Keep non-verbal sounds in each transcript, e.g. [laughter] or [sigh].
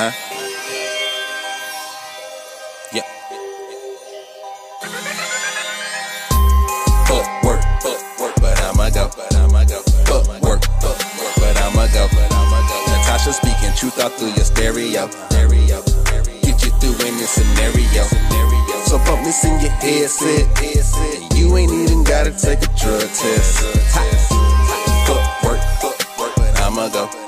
huh. Yeah. Fuck work, fuck work, but I'ma go. Fuck work, fuck work, but I'ma go. Natasha speaking truth out through your stereo. Stereo. Get you through any scenario. So pump this in your headset. And you ain't even gotta take a drug test. Fuck work, fuck work, but I'ma go.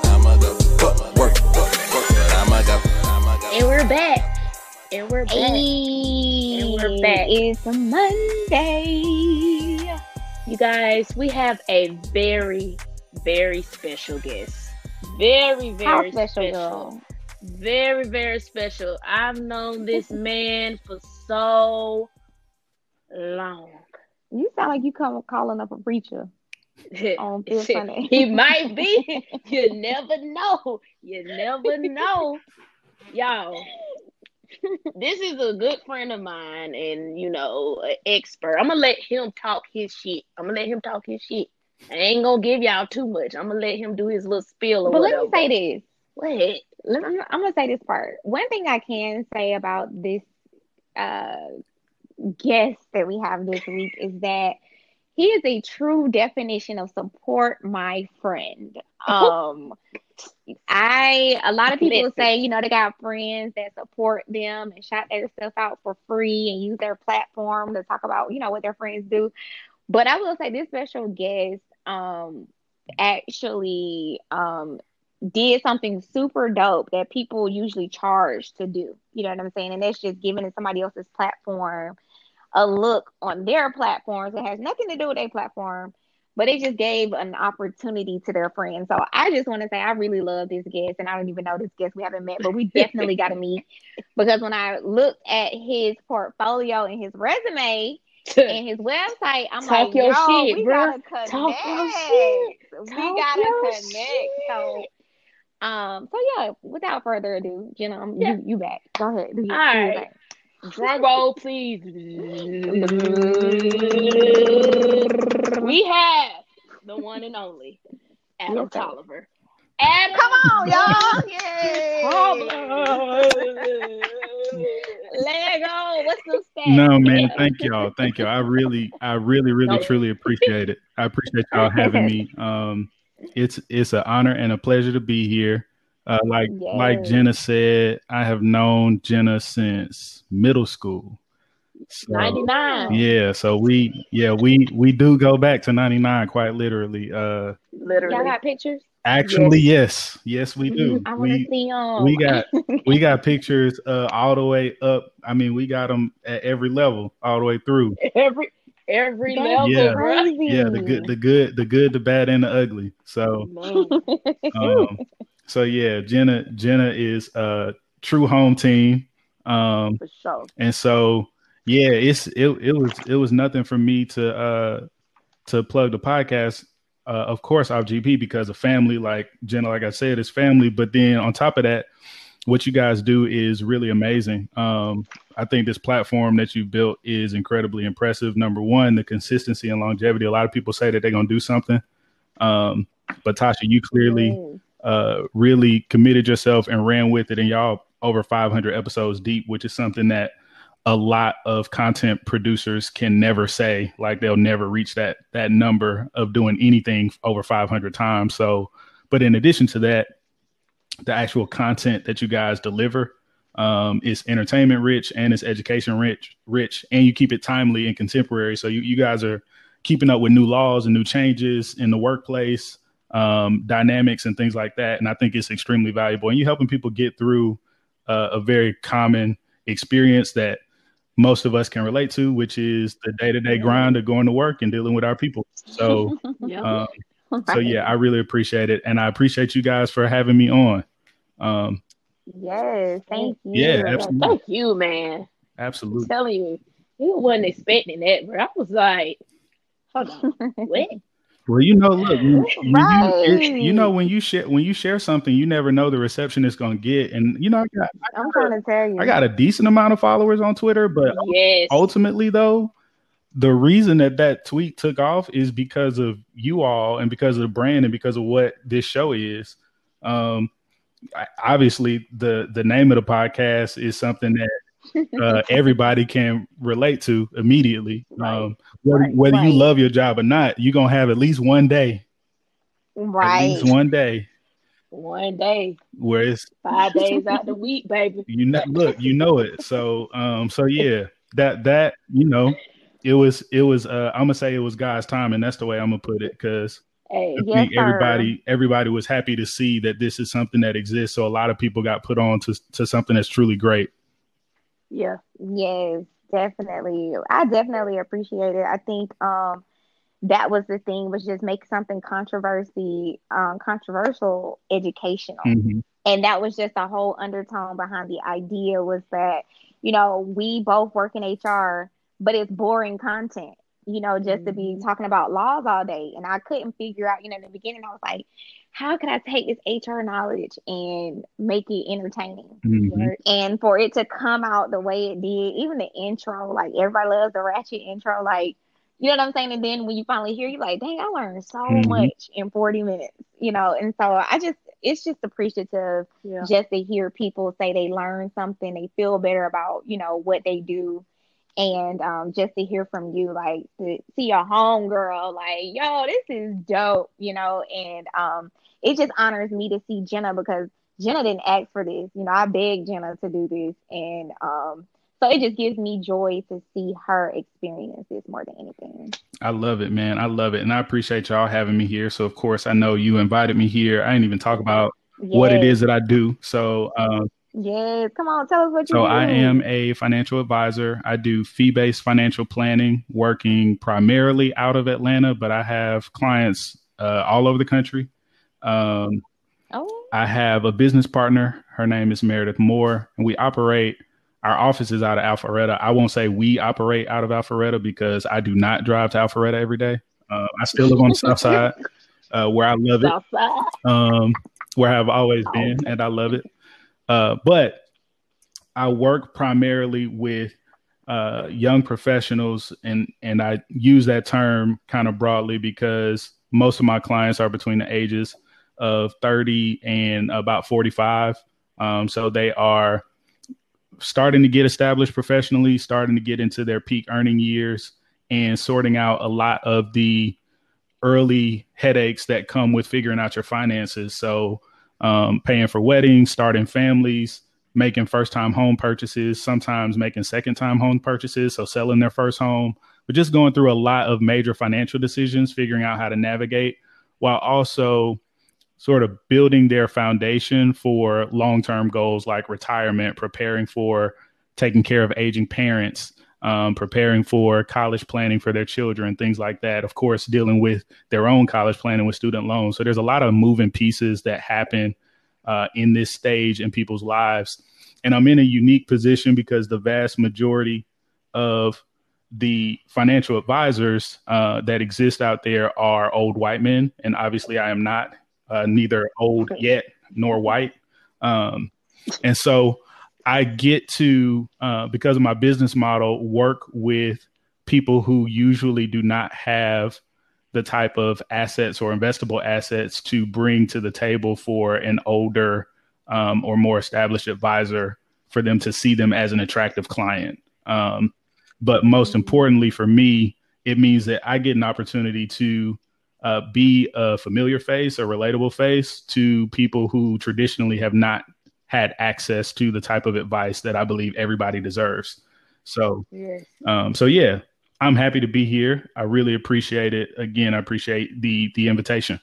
It's a Monday. You guys, we have a very, very special guest. Very, very special, girl? Very, very special. I've known this [laughs] man for so long. You sound like you come calling up a preacher [laughs] on he might be. [laughs] You never know. You never know. Y'all, this is a good friend of mine and, you know, an expert. I'm going to let him talk his shit. I'm going to let him talk his shit. I ain't going to give y'all too much. I'm going to let him do his little spill or But let me say this. What? Let me, I'm gonna say this part. One thing I can say about this uh, guest that we have this week is that he is a true definition of support my friend. [laughs] Um, I a lot of people say you know they got friends that support them and shout their stuff out for free and use their platform to talk about you know what their friends do. But I will say this special guest um actually um did something super dope that people usually charge to do. You know what I'm saying? And that's just giving somebody else's platform a look on their platforms. It has nothing to do with their platform, but it just gave an opportunity to their friends. So I just want to say I really love this guest, and I don't even know this guest. We haven't met, but we definitely got to meet [laughs] because when I looked at his portfolio and his resume [laughs] and his website, I'm Talk like, your yo, shit, we bruh. gotta connect. Talk your shit. We Talk gotta your connect. So. Um. So yeah. Without further ado, Jenna, I'm, Yeah. you you back. Go ahead. Do your, All right. thing. Drum roll, please. we have the one and only Adam Yes, sir. Tolliver. Adam Come on, y'all. Yay. Lego. What's the stat? No, man. Thank y'all. Thank y'all. I really, I really, really, No. truly appreciate it. I appreciate y'all having [laughs] me. Um, it's it's an honor and a pleasure to be here. Uh, like like Jenna said, I have known Jenna since middle school. So, 99. Yeah, so we yeah we we do go back to '99 quite literally. Uh, Y'all got pictures? actually, yes, yes, we do. I want to see them. we got [laughs] we got pictures uh, all the way up. I mean, we got them at every level, all the way through. Every every That's level, Yeah. crazy. Yeah, the good, the good, the good, the bad, and the ugly. So, Man. um, [laughs] so yeah, Jenna, Jenna is a true home team. Um, For sure. and so yeah, it's it it was it was nothing for me to uh to plug the podcast. Uh, of course, off GP because of family. Like Jenna, like I said, is family. But then on top of that, what you guys do is really amazing. Um, I think this platform that you built is incredibly impressive. Number one, the consistency and longevity. A lot of people say that they're gonna do something, um, but Tasha, you clearly. Uh, really committed yourself and ran with it, and y'all over 500 episodes deep, which is something that a lot of content producers can never say. Like they'll never reach that that number of doing anything over 500 times. So, but in addition to that, the actual content that you guys deliver um, is entertainment rich and it's education rich, rich, and you keep it timely and contemporary. So you you guys are keeping up with new laws and new changes in the workplace um, dynamics and things like that. And I think it's extremely valuable. And you're helping people get through uh, a very common experience that most of us can relate to, which is the day to day grind of going to work and dealing with our people. So, [laughs] Yep. um, so yeah, I really appreciate it, and I appreciate you guys for having me on. Um, Yes, thank you. Yeah, absolutely. Thank you, man. I'm absolutely. telling you, you wasn't expecting that, bro. I was like, hold on, [laughs] what? Well, you know, look, when, when you, Right. it- you know, when you share when you share something, you never know the reception it's going to get. And you know, I got I'm trying to tell you. I got a decent amount of followers on Twitter, but Yes. ultimately though the reason that that tweet took off is because of you all and because of the brand and because of what this show is um obviously the the name of the podcast is something that uh, everybody can relate to immediately. [laughs] Right. Um, whether, Right. whether you love your job or not, you're gonna have at least one day, at Right. least one day One day, where it's five [laughs] days out the week, baby. you know look you know it so um so yeah that that you know it was it was uh i'm gonna say it was god's time and that's the way i'm gonna put it because Hey, i Yes, think sir. everybody everybody was happy to see that this is something that exists so a lot of people got put on to to something that's truly great yeah, Yes, definitely. I definitely appreciate it. I think um that was the thing was just make something controversy um controversial educational. Mhm. And that was just a whole undertone behind the idea was that, you know, we both work in HR, but it's boring content, you know, just to be talking about laws all day. And I couldn't figure out, you know, in the beginning, I was like, how can I take this HR knowledge and make it entertaining? Mhm. and for it to come out the way it did, even the intro, like everybody loves the ratchet intro, like you know what I'm saying. And then when you finally hear, you're like, dang, I learned so Mhm. much in 40 minutes, you know. And so I just, it's just appreciative yeah. just to hear people say they learned something, they feel better about, you know, what they do. And um, just to hear from you, like to see your home girl, like, yo, this is dope, you know, and um, it just honors me to see Jenna because Jenna didn't ask for this. You know, I begged Jenna to do this. And um, so it just gives me joy to see her experience this more than anything. i love it man. I love it. And i appreciate y'all having me here. So of course i know you invited me here. I didn't even talk about what it is that i do. So um Yes. Come on, tell us what you So do. I am a financial advisor. I do fee-based financial planning, working primarily out of Atlanta, but I have clients uh, all over the country. Um, Oh, I have a business partner. Her name is Meredith Moore, and we operate. Our office is out of Alpharetta. I won't say we operate out of Alpharetta because I do not drive to Alpharetta every day. Uh, I still live on the south side, uh, where I love it [laughs] um, where I've always been, and I love it. Uh, but I work primarily with uh, young professionals, and and I use that term kind of broadly because most of my clients are between the ages of 30 and about 45. Um, so they are starting to get established professionally, starting to get into their peak earning years, and sorting out a lot of the early headaches that come with figuring out your finances. So, um, paying for weddings, starting families, making first time home purchases, sometimes making second time home purchases. So, selling their first home, but just going through a lot of major financial decisions, figuring out how to navigate while also sort of building their foundation for long term goals like retirement, preparing for taking care of aging parents. Um, preparing for college planning for their children, things like that. Of course, dealing with their own college planning with student loans. So there's a lot of moving pieces that happen uh, in this stage in people's lives. And I'm in a unique position because the vast majority of the financial advisors uh, that exist out there are old white men. And obviously, I am not uh, neither old yet nor white. Um, and so I get to, uh, because of my business model, work with people who usually do not have the type of assets or investable assets to bring to the table for an older um, or more established advisor for them to see them as an attractive client. Um, but most importantly for me, it means that I get an opportunity to uh, be a familiar face, a relatable face to people who traditionally have not had access to the type of advice that I believe everybody deserves. So, Yes. um, so yeah, I'm happy to be here. I really appreciate it. Again, I appreciate the the invitation.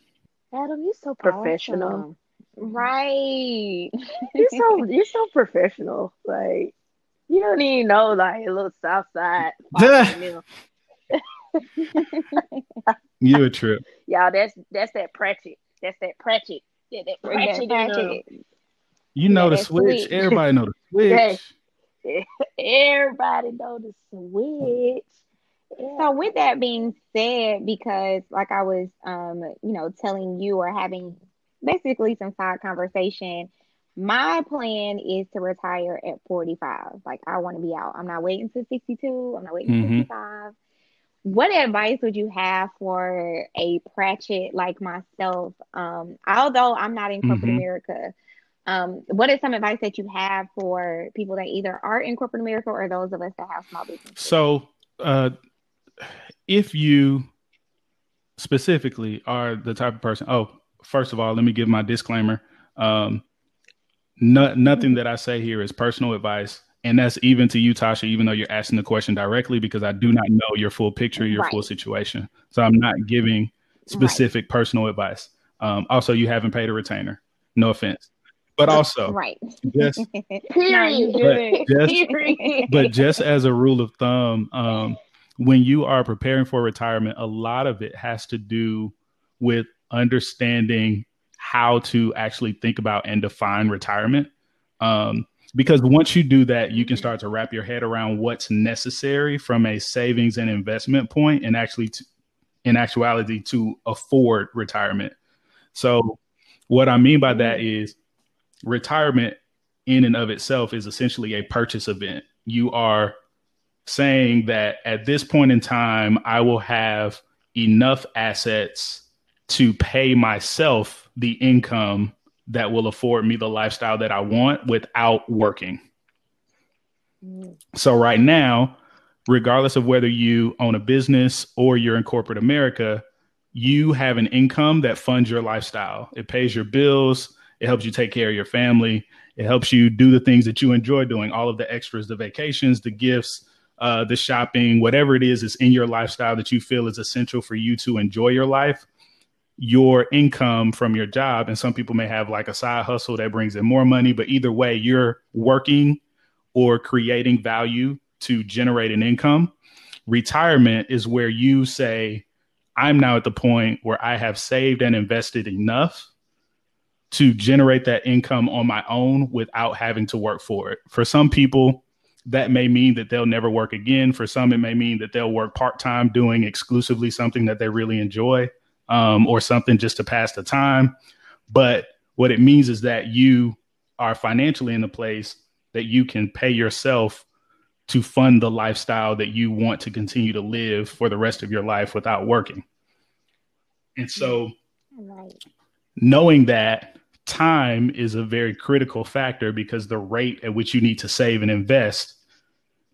Adam, you're so professional. Awesome. Right. [laughs] You're so you're so professional. Like you don't even know like a little south side. [laughs] You a trip. [laughs] Y'all, that's that's that Pratchett. That's that Pratchett. Yeah, that Bring that Pratchett. In Pratchett. them. You know Yeah, the [laughs] switch. switch. Everybody know the switch. Yes. Everybody know the switch. Yeah. So with that being said, because like I was um, you know, telling you or having basically some side conversation, my plan is to retire at 45. Like I want to be out. I'm not waiting to 62. I'm not waiting to Mhm. 65. What advice would you have for a Pratchett like myself? Um, although I'm not in corporate Mhm. America, um, what is some advice that you have for people that either are in corporate America or those of us that have small businesses? So, uh, if you specifically are the type of person, oh, first of all, let me give my disclaimer. Um, no, nothing that I say here is personal advice. And that's even to you, Tasha, even though you're asking the question directly, because I do not know your full picture, your right. full situation. So I'm not giving specific right. personal advice. Um, also, you haven't paid a retainer. No offense. But also, right. Just, [laughs] but, just, but just as a rule of thumb, um, when you are preparing for retirement, a lot of it has to do with understanding how to actually think about and define retirement. Um, because once you do that, you can start to wrap your head around what's necessary from a savings and investment point, and actually, to, in actuality, to afford retirement. So, what I mean by that is retirement in and of itself is essentially a purchase event. You are saying that at this point in time, I will have enough assets to pay myself the income that will afford me the lifestyle that I want without working. So, right now, regardless of whether you own a business or you're in corporate America, you have an income that funds your lifestyle. It pays your bills, it helps you take care of your family, it helps you do the things that you enjoy doing, all of the extras, the vacations, the gifts, uh, the shopping, whatever it is is in your lifestyle that you feel is essential for you to enjoy your life, your income from your job. And some people may have like a side hustle that brings in more money, but either way, you're working or creating value to generate an income. Retirement is where you say, I'm now at the point where I have saved and invested enough to generate that income on my own without having to work for it. For some people, that may mean that they'll never work again. For some, it may mean that they'll work part time doing exclusively something that they really enjoy um, or something just to pass the time. But what it means is that you are financially in a place that you can pay yourself to fund the lifestyle that you want to continue to live for the rest of your life without working. And so, right. knowing that time is a very critical factor because the rate at which you need to save and invest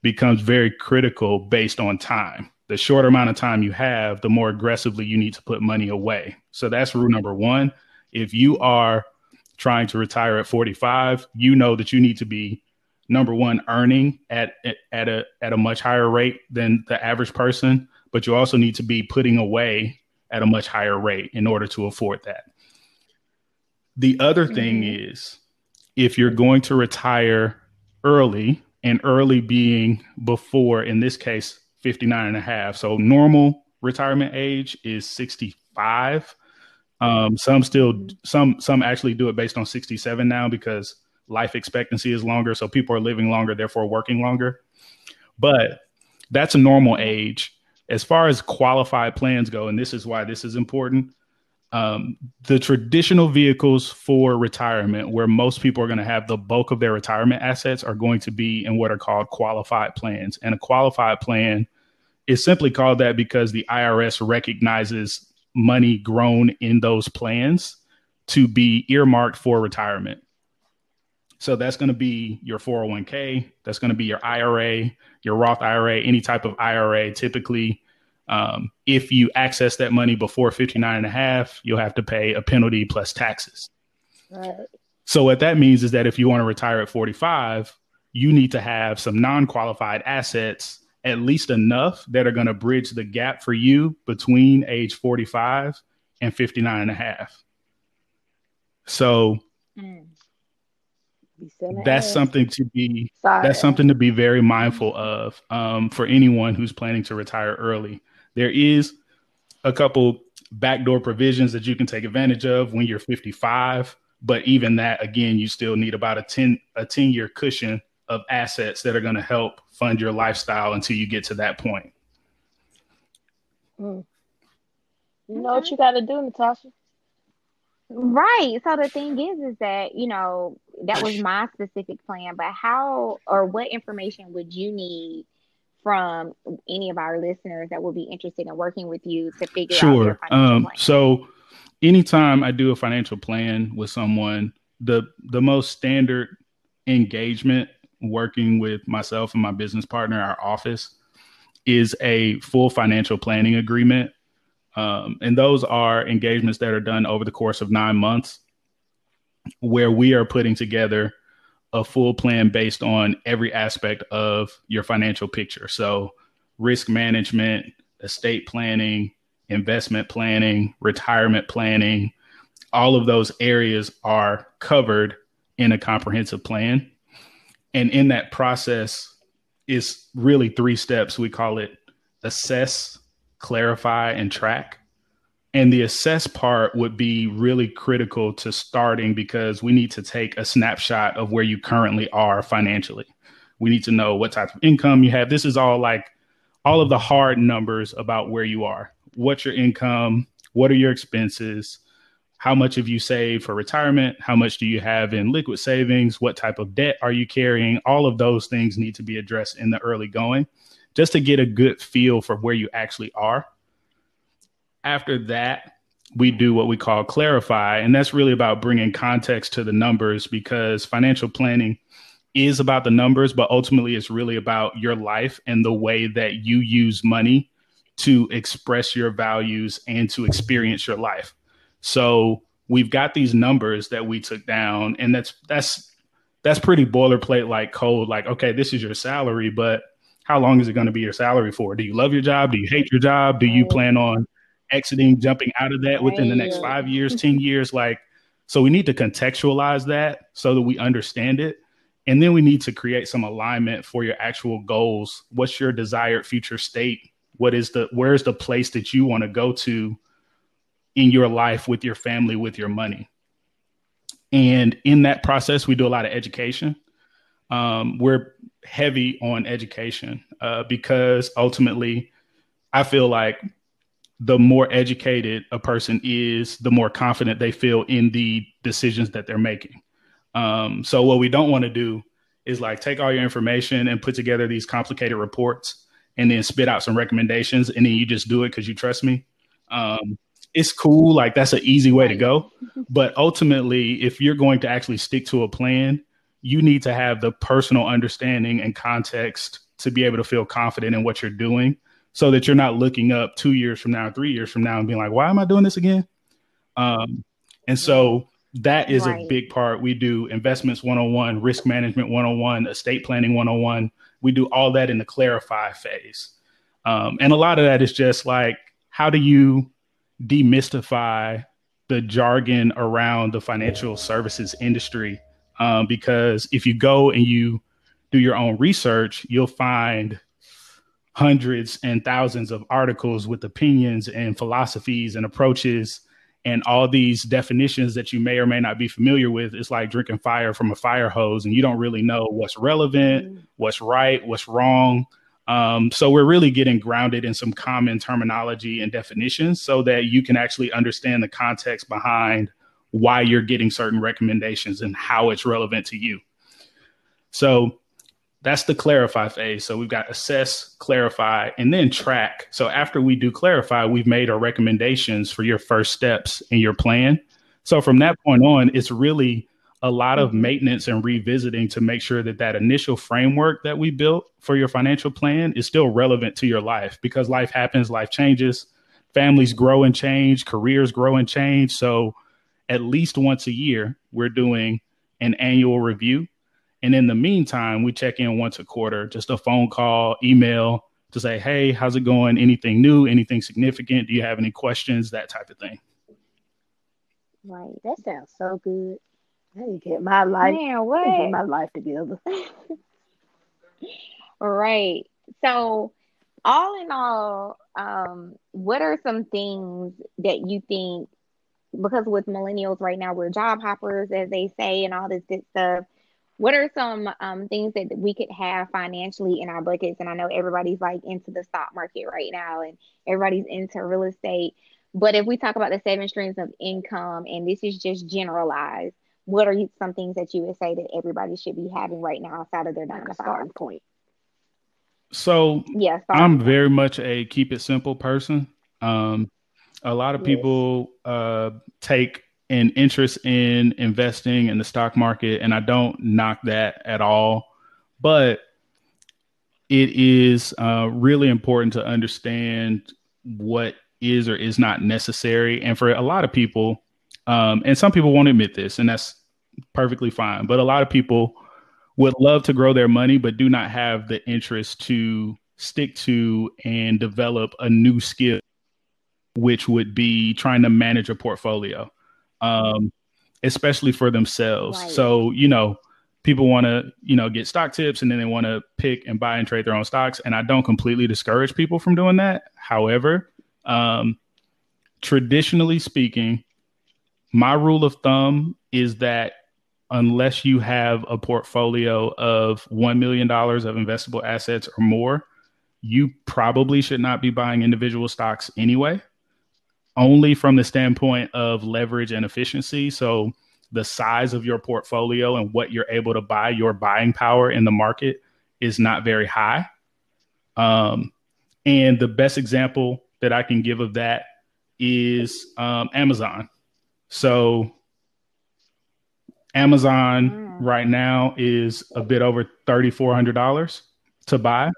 becomes very critical based on time. The shorter amount of time you have, the more aggressively you need to put money away. So that's rule number one. If you are trying to retire at 45, you know that you need to be number one earning at at a at a much higher rate than the average person, but you also need to be putting away at a much higher rate in order to afford that. The other thing mm-hmm. is if you're going to retire early, and early being before, in this case, 59 and a half. So normal retirement age is 65. Um, some still, some, some actually do it based on 67 now because life expectancy is longer. So people are living longer, therefore working longer. But that's a normal age. As far as qualified plans go, and this is why this is important, um, the traditional vehicles for retirement, where most people are going to have the bulk of their retirement assets, are going to be in what are called qualified plans. And a qualified plan is simply called that because the IRS recognizes money grown in those plans to be earmarked for retirement. So that's going to be your 401k, that's going to be your IRA, your Roth IRA, any type of IRA. Typically, um, if you access that money before 59 and a half, you'll have to pay a penalty plus taxes. Right. So what that means is that if you want to retire at 45, you need to have some non-qualified assets, at least enough that are going to bridge the gap for you between age 45 and 59 and a half. So mm. that's something to be Sorry. that's something to be very mindful of um, for anyone who's planning to retire early. There is a couple backdoor provisions that you can take advantage of when you're 55, but even that again, you still need about a 10 a 10 year cushion of assets that are going to help fund your lifestyle until you get to that point. Mm. You know what you got to do, Natasha? Right. So the thing is, is that, you know, that was my specific plan, but how or what information would you need from any of our listeners that will be interested in working with you to figure sure. out um, So anytime I do a financial plan with someone, the the most standard engagement working with myself and my business partner, our office, is a full financial planning agreement. Um, and those are engagements that are done over the course of nine months, where we are putting together a full plan based on every aspect of your financial picture. So, risk management, estate planning, investment planning, retirement planning, all of those areas are covered in a comprehensive plan. And in that process is really three steps. We call it assess, clarify, and track. And the assess part would be really critical to starting because we need to take a snapshot of where you currently are financially. We need to know what type of income you have. This is all like all of the hard numbers about where you are. What's your income? What are your expenses? How much have you saved for retirement? How much do you have in liquid savings? What type of debt are you carrying? All of those things need to be addressed in the early going just to get a good feel for where you actually are after that, we do what we call clarify. And that's really about bringing context to the numbers because financial planning is about the numbers, but ultimately it's really about your life and the way that you use money to express your values and to experience your life. So we've got these numbers that we took down, and that's that's that's pretty boilerplate like code. Like, okay, this is your salary, but how long is it going to be your salary for? Do you love your job? Do you hate your job? Do you plan on exiting, jumping out of that within the next five years, 10 years. Like, so we need to contextualize that so that we understand it. And then we need to create some alignment for your actual goals. What's your desired future state? What is the, where's the place that you want to go to in your life with your family, with your money? And in that process, we do a lot of education. Um, we're heavy on education uh, because ultimately, I feel like the more educated a person is, the more confident they feel in the decisions that they're making. Um, so what we don't want to do is like take all your information and put together these complicated reports and then spit out some recommendations and then you just do it because you trust me. Um, it's cool, like that's an easy way to go. [laughs] But ultimately, if you're going to actually stick to a plan, you need to have the personal understanding and context to be able to feel confident in what you're doing so that you're not looking up two years from now, three years from now, and being like, why am I doing this again? Um, and so that is right. a big part. We do investments 101, risk management 101, estate planning 101. We do all that in the clarify phase. Um, and a lot of that is just like, how do you demystify the jargon around the financial services industry? Um, because if you go and you do your own research, you'll find hundreds and thousands of articles with opinions and philosophies and approaches and all these definitions that you may or may not be familiar with. It's like drinking fire from a fire hose and you don't really know what's relevant mm-hmm. what's right what's wrong. Um, so we're really getting grounded in some common terminology and definitions so that you can actually understand the context behind why you're getting certain recommendations and how it's relevant to you. So that's the clarify phase. So we've got assess, clarify, and then track. So after we do clarify, we've made our recommendations for your first steps in your plan. So from that point on, it's really a lot of maintenance and revisiting to make sure that that initial framework that we built for your financial plan is still relevant to your life because life happens, life changes, families grow and change, careers grow and change. So at least once a year, we're doing an annual review and in the meantime, we check in once a quarter, just a phone call, email to say, hey, how's it going? Anything new? Anything significant? Do you have any questions? That type of thing. Right. That sounds so good. I need to get my life. Man, what? Get my life together. [laughs] right. So, all in all, um, what are some things that you think? Because with millennials right now, we're job hoppers, as they say, and all this good stuff what are some um, things that we could have financially in our buckets? And I know everybody's like into the stock market right now and everybody's into real estate. But if we talk about the seven streams of income, and this is just generalized, what are you, some things that you would say that everybody should be having right now outside of their nine to five point? So yes, I'm very much a keep it simple person. Um, a lot of yes. people uh, take an interest in investing in the stock market, and I don't knock that at all. But it is uh, really important to understand what is or is not necessary. And for a lot of people, um, and some people won't admit this, and that's perfectly fine. But a lot of people would love to grow their money, but do not have the interest to stick to and develop a new skill, which would be trying to manage a portfolio, um, especially for themselves. Right. So, you know, people want to, you know, get stock tips and then they want to pick and buy and trade their own stocks. And I don't completely discourage people from doing that. However, um, traditionally speaking, my rule of thumb is that unless you have a portfolio of $1 million of investable assets or more, you probably should not be buying individual stocks anyway, only from the standpoint of leverage and efficiency. So, the size of your portfolio and what you're able to buy, your buying power in the market is not very high. Um, and the best example that I can give of that is um, Amazon. So, Amazon mm. right now is a bit over thirty four hundred dollars to buy,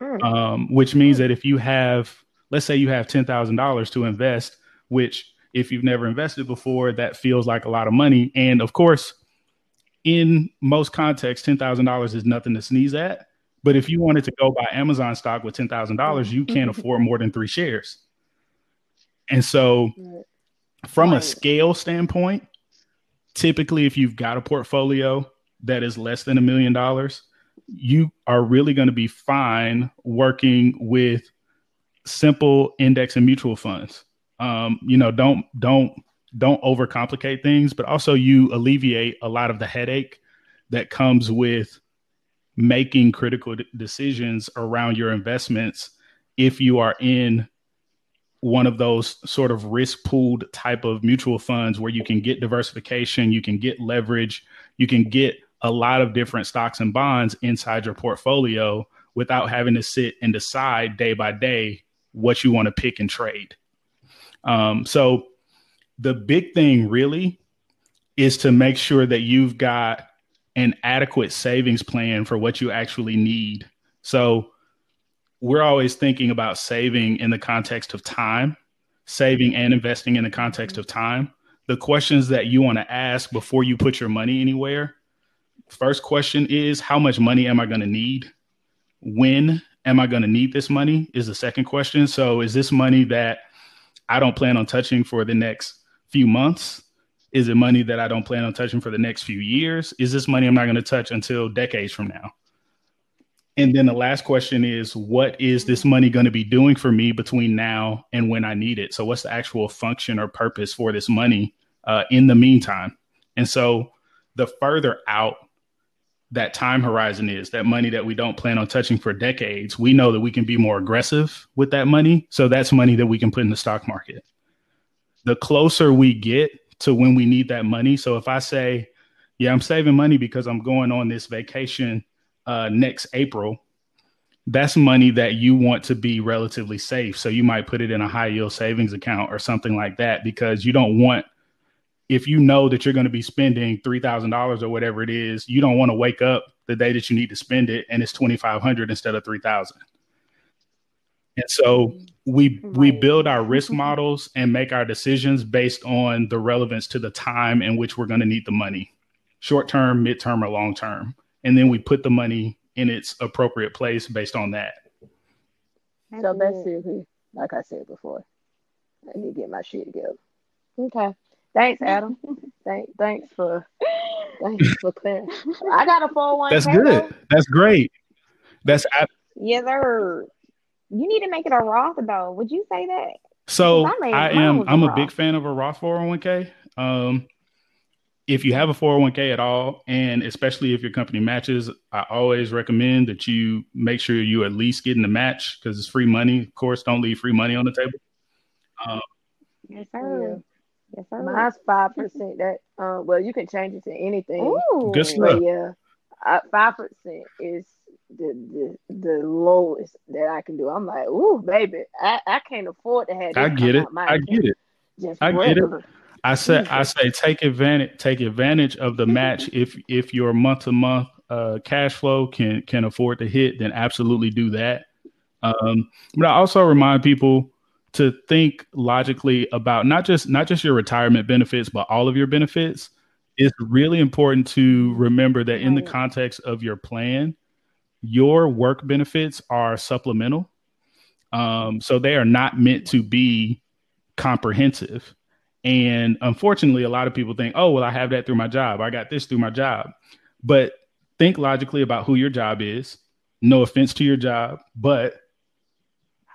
mm. um, which means mm. that if you have, let's say, you have ten thousand dollars to invest, which if you've never invested before, that feels like a lot of money. And of course, in most contexts, ten thousand dollars is nothing to sneeze at. But if you wanted to go buy Amazon stock with ten thousand dollars, you can't mm-hmm. afford more than three shares. And so, from a scale standpoint, typically if you've got a portfolio that is less than a million dollars, you are really going to be fine working with simple index and mutual funds. Um, you know, don't don't don't overcomplicate things, but also you alleviate a lot of the headache that comes with making critical d- decisions around your investments if you are in one of those sort of risk pooled type of mutual funds where you can get diversification, you can get leverage, you can get a lot of different stocks and bonds inside your portfolio without having to sit and decide day by day what you want to pick and trade. Um, so the big thing really is to make sure that you've got an adequate savings plan for what you actually need. So we're always thinking about saving in the context of time, saving and investing in the context of time. The questions that you want to ask before you put your money anywhere. First question is how much money am I going to need? When am I going to need this money? Is the second question. So, is this money that I don't plan on touching for the next few months? Is it money that I don't plan on touching for the next few years? Is this money I'm not going to touch until decades from now? And then the last question is what is this money going to be doing for me between now and when I need it? So, what's the actual function or purpose for this money uh, in the meantime? And so, the further out that time horizon is, that money that we don't plan on touching for decades, we know that we can be more aggressive with that money. So, that's money that we can put in the stock market. The closer we get to when we need that money. So, if I say, yeah, I'm saving money because I'm going on this vacation uh, next April, that's money that you want to be relatively safe. So you might put it in a high yield savings account or something like that because you don't want, if you know that you're going to be spending $3,000 or whatever it is, you don't want to wake up the day that you need to spend it and it's 2,500 instead of 3,000. And so we right. we build our [laughs] risk models and make our decisions based on the relevance to the time in which we're going to need the money, short term, mid term, or long term and then we put the money in its appropriate place based on that. So basically, like I said before, I need to get my shit together. Okay. Thanks, Adam. [laughs] Thank, thanks for thanks [laughs] for clearing. I got a 401 That's good. That's great. That's yes, sir. You need to make it a Roth though. Would you say that? So I, I am. I'm a, a big fan of a Roth 401k. Um, if you have a 401k at all, and especially if your company matches, I always recommend that you make sure you at least get in the match because it's free money. Of course, don't leave free money on the table. Um, yes, sir. Yes, sir. Mine's five percent. That uh, well, you can change it to anything. Ooh. Good stuff. yeah, five percent is the, the the lowest that I can do. I'm like, ooh, baby, I, I can't afford to have. I get it. I get it. Just I regular. get it. I say [laughs] I say take advantage take advantage of the match [laughs] if if your month to month uh, cash flow can can afford to hit, then absolutely do that. Um, but I also remind people to think logically about not just not just your retirement benefits, but all of your benefits. It's really important to remember that in the context of your plan, your work benefits are supplemental. Um, so they are not meant to be comprehensive. And unfortunately, a lot of people think, oh, well, I have that through my job. I got this through my job. But think logically about who your job is. No offense to your job, but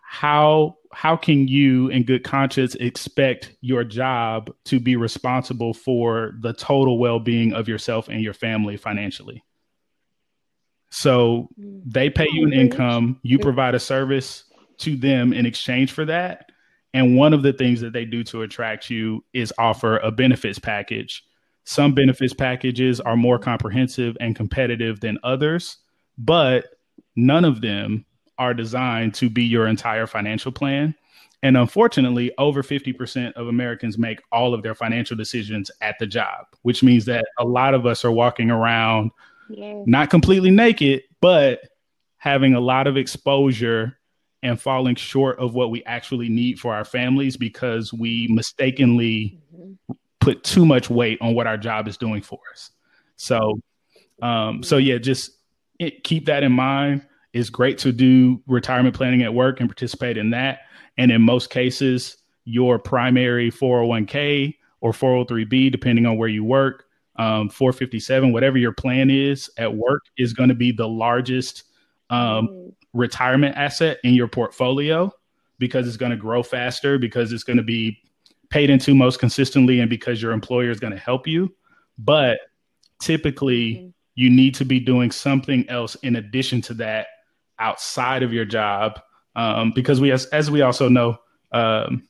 how how can you in good conscience expect your job to be responsible for the total well-being of yourself and your family financially? So mm. they pay oh, you an income you provide a service to them in exchange for that and one of the things that they do to attract you is offer a benefits package. Some benefits packages are more comprehensive and competitive than others but none of them are designed to be your entire financial plan. And unfortunately, over 50% of Americans make all of their financial decisions at the job, which means that a lot of us are walking around not completely naked, but having a lot of exposure and falling short of what we actually need for our families because we mistakenly mm-hmm. put too much weight on what our job is doing for us. So, um, so yeah, just it, keep that in mind it's great to do retirement planning at work and participate in that. And in most cases, your primary 401k or 403b, depending on where you work, um, 457, whatever your plan is at work, is going to be the largest um, mm-hmm. retirement asset in your portfolio because it's going to grow faster, because it's going to be paid into most consistently, and because your employer is going to help you. But typically, mm-hmm. you need to be doing something else in addition to that outside of your job um, because we as, as we also know um,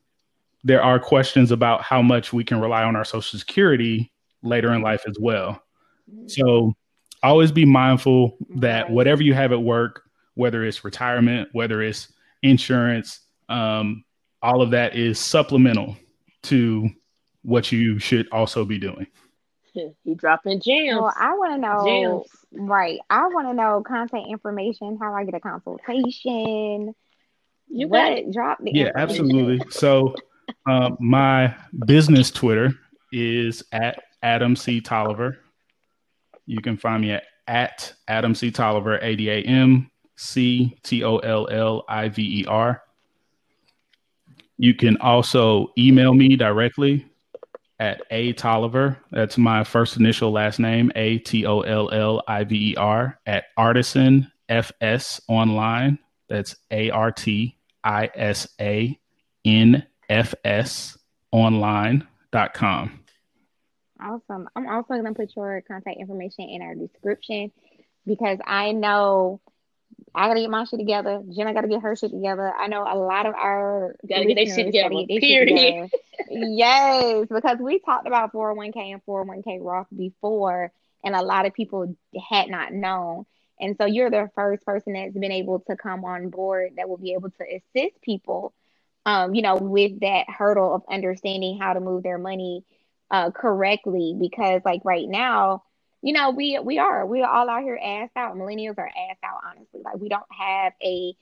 there are questions about how much we can rely on our social security later in life as well. So always be mindful that whatever you have at work whether it's retirement whether it's insurance um, all of that is supplemental to what you should also be doing [laughs] he dropping gems. Well, I want to know. Gems. Right. I want to know contact information. How I get a consultation. You got it. Drop the. Yeah, absolutely. So, uh, my business Twitter is at Adam C Tolliver. You can find me at at Adam C Tolliver, A D A M C T O L L I V E R. You can also email me directly at A Tolliver. That's my first initial last name, A T O L L I V E R, at Artisan FS Online. That's A R T I S A N F S online.com. Awesome. I'm also going to put your contact information in our description because I know I gotta get my shit together. Jenna gotta get her shit together. I know a lot of our gotta get their shit together. Get period. Shit together. yes, because we talked about 401k and 401k Roth before, and a lot of people had not known. And so you're the first person that's been able to come on board that will be able to assist people, um, you know, with that hurdle of understanding how to move their money uh, correctly. Because like right now you know, we we are we are all out here ass out. Millennials are ass out, honestly. Like we don't have a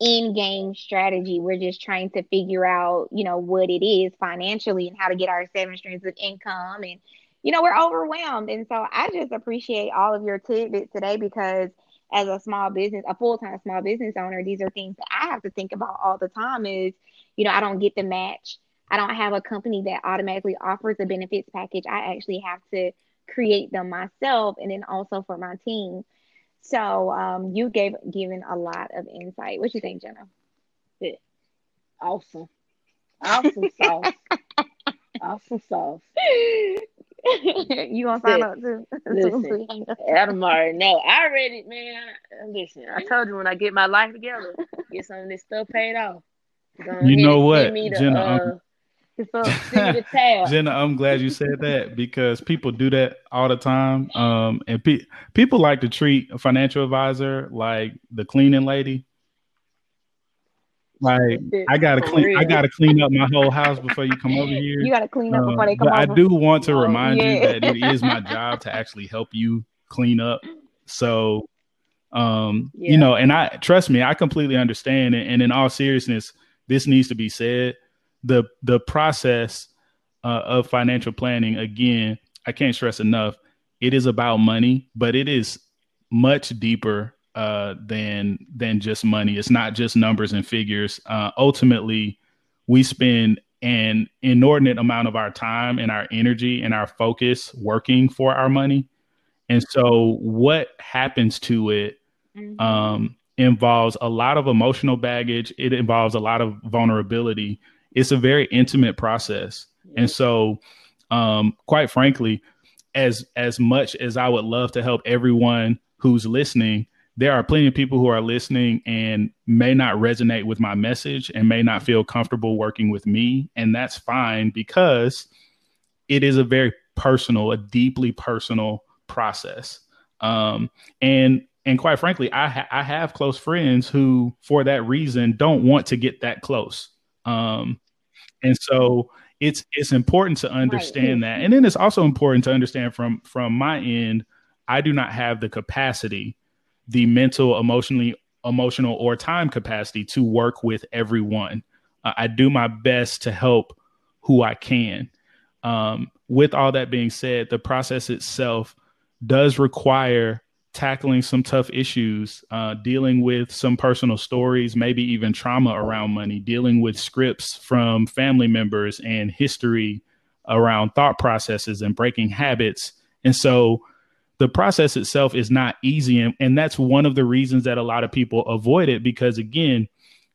in game strategy. We're just trying to figure out, you know, what it is financially and how to get our seven streams of income. And, you know, we're overwhelmed. And so I just appreciate all of your tidbits today because as a small business, a full time small business owner, these are things that I have to think about all the time is, you know, I don't get the match. I don't have a company that automatically offers a benefits package. I actually have to create them myself and then also for my team. So um, you gave given a lot of insight. What you think, Jenna? Yeah. Awesome. Awesome [laughs] sauce. awesome sauce. [laughs] you gonna sign yeah. up too? [laughs] Listen, Adam already know. I already, man. Listen, I told you when I get my life together, get some of this stuff paid off. You know what, the, Jenna? [laughs] Jenna, I'm glad you said that because people do that all the time. Um, and pe- people like to treat a financial advisor like the cleaning lady. Like I gotta clean. I gotta clean up my whole house before you come over here. You got to clean up Uh, before they come but I do want to Oh, remind you that it is my [laughs] job to actually help you clean up. So, um, Yeah. you know, and I trust me, I completely understand. And, and in all seriousness, this needs to be said. The the process uh, of financial planning, again, I can't stress enough. It is about money, but it is much deeper uh, than than just money. It's not just numbers and figures. Uh, ultimately, we spend an inordinate amount of our time and our energy and our focus working for our money. And so, what happens to it Mhm. um, involves a lot of emotional baggage. It involves a lot of vulnerability. It's a very intimate process. And so, um, quite frankly, as as much as I would love to help everyone who's listening, there are plenty of people who are listening and may not resonate with my message and may not feel comfortable working with me, and that's fine because it is a very personal, a deeply personal process. Um, and and quite frankly, I ha- I have close friends who, for that reason, don't want to get that close. Um, and so it's it's important to understand that, and then it's also important to understand from from my end, I do not have the capacity, the mental, emotionally, emotional, or time capacity to work with everyone. Uh, I do my best to help who I can. Um, with all that being said, the process itself does require tackling some tough issues, uh, dealing with some personal stories, maybe even trauma around money, dealing with scripts from family members and history around thought processes and breaking habits. And so the process itself is not easy. And, and that's one of the reasons that a lot of people avoid it because, again,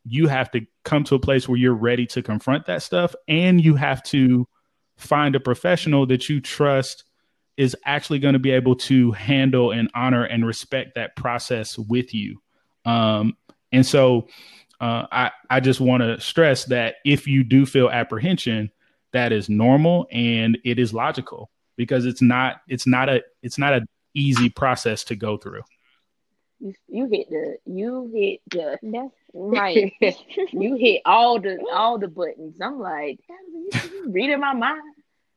you have to come to a place where you're ready to confront that stuff and you have to find a professional that you trust is actually going to be able to handle and honor and respect that process with you. Um, and so uh, I, I just want to stress that if you do feel apprehension, that is normal and it is logical because it's not it's not a it's not an easy process to go through. You, you hit the you hit the That's right. [laughs] you hit all the all the buttons. I'm like, you, you reading my mind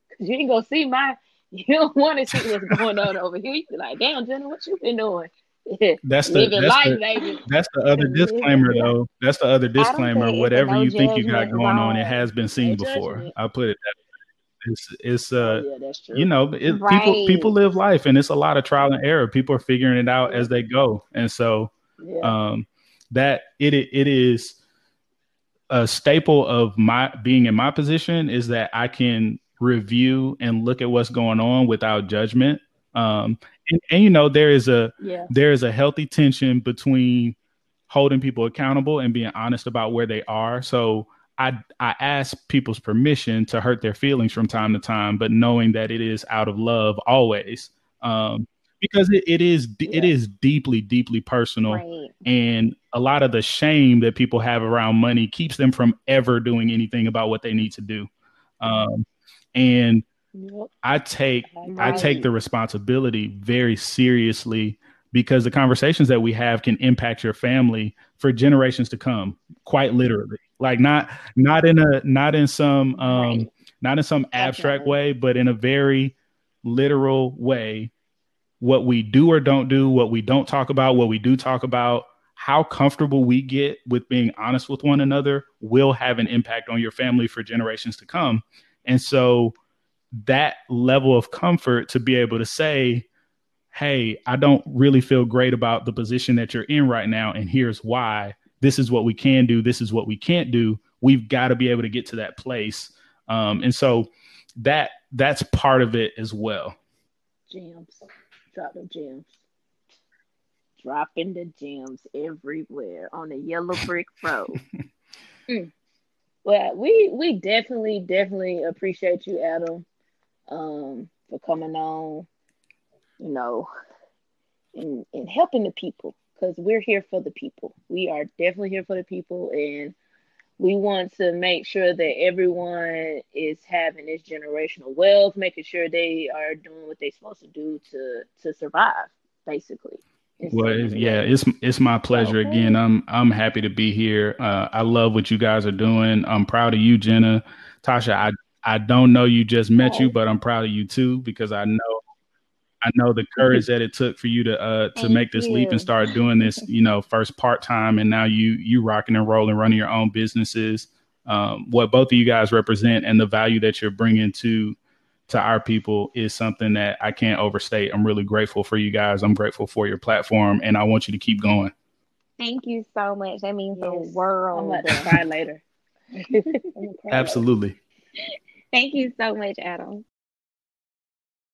because you ain't gonna see my. [laughs] You don't want to see what's going on over here. You be like, damn, Jenna, what you been doing? [laughs] That's the that's life, the, baby. that's the other [laughs] disclaimer though. That's the other disclaimer. think it's a Whatever no you think you got going on, it has been seen No before. judgment. I'll put it that way. It's it's uh oh, yeah, true. you know, it, people people live life, and it's a lot of trial and error. People are figuring it out as they go, and so yeah. um, that it it is a staple of my being in my position is that I can review and look at what's going on without judgment. Um, and, and you know, there is a yeah. there is a healthy tension between holding people accountable and being honest about where they are. So I I ask people's permission to hurt their feelings from time to time, but knowing that it is out of love always, um, because it, it is it Yeah. is deeply deeply personal, right. and a lot of the shame that people have around money keeps them from ever doing anything about what they need to do. Um, and Yep. I take I take the responsibility very seriously because the conversations that we have can impact your family for generations to come, quite literally. Like not not in a not in some um Right. not in some abstract Definitely. way, but in a very literal way. What we do or don't do, what we don't talk about, what we do talk about, how comfortable we get with being honest with one another will have an impact on your family for generations to come. And so that level of comfort to be able to say, Hey, I don't really feel great about the position that you're in right now. And here's why this is what we can do. This is what we can't do. We've got to be able to get to that place. Um, and so that that's part of it as well. Gems. Drop the gems. Dropping the gems everywhere on the yellow brick road. [laughs] Mm. Well, we we definitely definitely appreciate you, Adam, um, for coming on. You know, and and helping the people because we're here for the people. We are definitely here for the people, and we want to make sure that everyone is having this generational wealth, making sure they are doing what they're supposed to do to to survive, basically. Well, yeah, it's it's my pleasure okay. again. I'm I'm happy to be here. Uh, I love what you guys are doing. I'm proud of you, Jenna, Tasha. I I don't know you, just met you, but I'm proud of you too because I know I know the courage that it took for you to uh to Thank make this you. leap and start doing this. You know, first part time, and now you you rocking and rolling, running your own businesses. Um, what both of you guys represent and the value that you're bringing to to our people is something that I can't overstate. I'm really grateful for you guys. I'm grateful for your platform, and I want you to keep going. Thank you so much. That means yes. the world. [laughs] [laughs] I'm gonna cry later. Absolutely. Thank you so much, Adam.